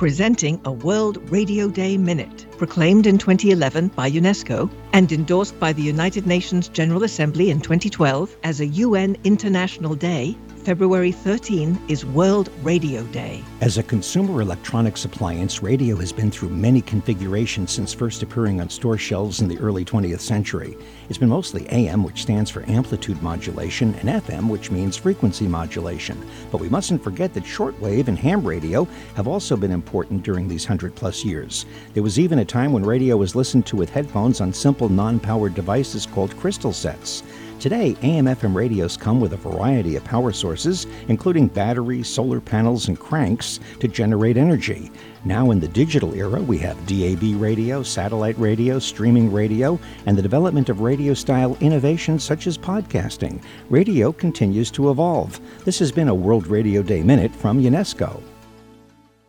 presenting a World Radio Day Minute, proclaimed in 2011 by UNESCO and endorsed by the United Nations General Assembly in 2012 as a UN International Day February 13 is World Radio Day. As a consumer electronics appliance, radio has been through many configurations since first appearing on store shelves in the early 20th century. It's been mostly AM, which stands for amplitude modulation, and FM, which means frequency modulation. But we mustn't forget that shortwave and ham radio have also been important during these 100 plus years. There was even a time when radio was listened to with headphones on simple non powered devices called crystal sets. Today, AM FM radios come with a variety of power sources, including batteries, solar panels, and cranks to generate energy. Now, in the digital era, we have DAB radio, satellite radio, streaming radio, and the development of radio style innovations such as podcasting. Radio continues to evolve. This has been a World Radio Day Minute from UNESCO.